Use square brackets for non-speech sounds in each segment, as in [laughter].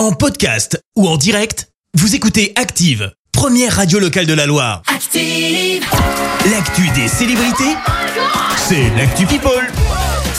En podcast ou en direct, vous écoutez Active, première radio locale de la Loire. Active. L'actu des célébrités, c'est l'actu People.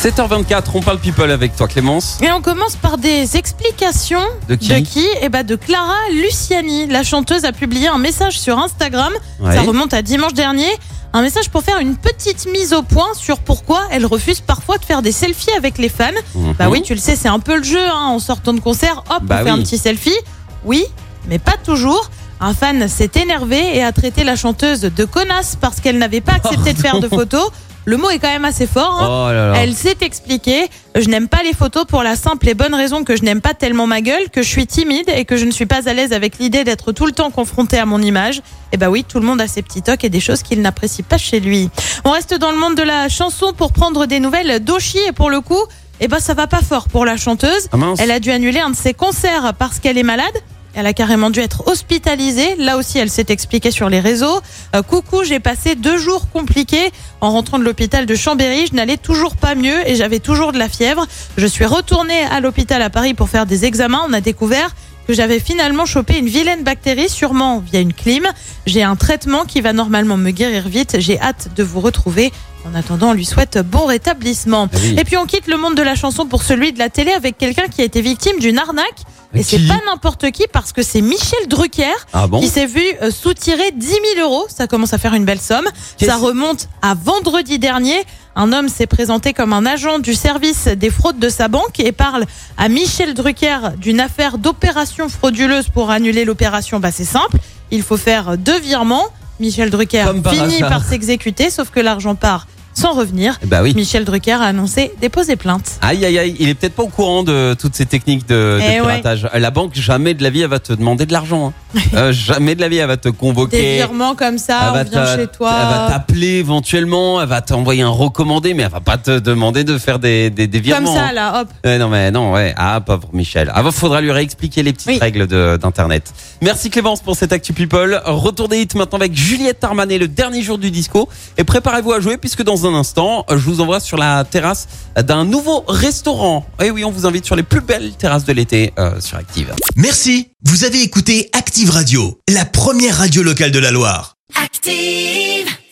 7h24, on parle people avec toi Clémence. Et on commence par des explications. De qui Eh ben de Clara Luciani. La chanteuse a publié un message sur Instagram. Ouais. Ça remonte à dimanche dernier. Un message pour faire une petite mise au point sur pourquoi elle refuse parfois de faire des selfies avec les fans. Mhm. Bah oui, tu le sais, c'est un peu le jeu. Hein. En sortant de concert, hop, Bah on fait oui. un petit selfie. Oui, mais pas toujours. Un fan s'est énervé et a traité la chanteuse de connasse parce qu'elle n'avait pas accepté de faire de [laughs] photos. Le mot est quand même assez fort. hein. Oh là là. Elle s'est expliquée. Je n'aime pas les photos pour la simple et bonne raison que je n'aime pas tellement ma gueule, que je suis timide et que je ne suis pas à l'aise avec l'idée d'être tout le temps confrontée à mon image. Et bah oui, tout le monde a ses petits tocs et des choses qu'il n'apprécie pas chez lui. On reste dans le monde de la chanson pour prendre des nouvelles d'Oshi et pour le coup, eh ben ça va pas fort pour la chanteuse. Ah. Elle a dû annuler un de ses concerts parce qu'elle est malade. Elle a carrément dû être hospitalisée. Là aussi, elle s'est expliquée sur les réseaux. Euh, coucou, j'ai passé deux jours compliqués. En rentrant de l'hôpital de Chambéry, je n'allais toujours pas mieux et j'avais toujours de la fièvre. Je suis retournée à l'hôpital à Paris pour faire des examens. On a découvert que j'avais finalement chopé une vilaine bactérie, sûrement via une clim. J'ai un traitement qui va normalement me guérir vite. J'ai hâte de vous retrouver. En attendant, on lui souhaite bon rétablissement. Ah oui. Et puis on quitte le monde de la chanson pour celui de la télé avec quelqu'un qui a été victime d'une arnaque. Et c'est pas n'importe qui parce que c'est Michel Drucker Ah bon qui s'est vu euh, soutirer 10 000 euros. Ça commence à faire une belle somme. Ça remonte à vendredi dernier. Un homme s'est présenté comme un agent du service des fraudes de sa banque et parle à Michel Drucker d'une affaire d'opération frauduleuse pour annuler l'opération. Bah, c'est simple. Il faut faire deux virements. Michel Drucker par finit hasard. par s'exécuter, sauf que l'argent part sans revenir. Bah oui. Michel Drucker a annoncé déposer plainte. Aïe aïe aïe, il est peut-être pas au courant de toutes ces techniques de, de Eh ouais. piratage. La banque, jamais de la vie, elle va te demander de l'argent. hein. [laughs] Euh, jamais de la vie, elle va te Des convoquer. virements comme ça, Elle on va vient chez toi. Elle va t'appeler éventuellement, elle va t'envoyer un recommandé, mais elle va pas te demander de faire des, des, des Comme virements. ça, hein. là, hop. Ouais, non mais non ouais ah pauvre Michel ah bah, faudra lui réexpliquer les petites Oui. règles d'internet merci Clémence pour cette actu people retour des hits maintenant avec Juliette Armanet le dernier jour du disco et préparez-vous à jouer puisque dans un instant je vous envoie sur la terrasse d'un nouveau restaurant et oui on vous invite sur les plus belles terrasses de l'été euh, sur Active Merci, vous avez écouté Active Radio, la première radio locale de la Loire. Active.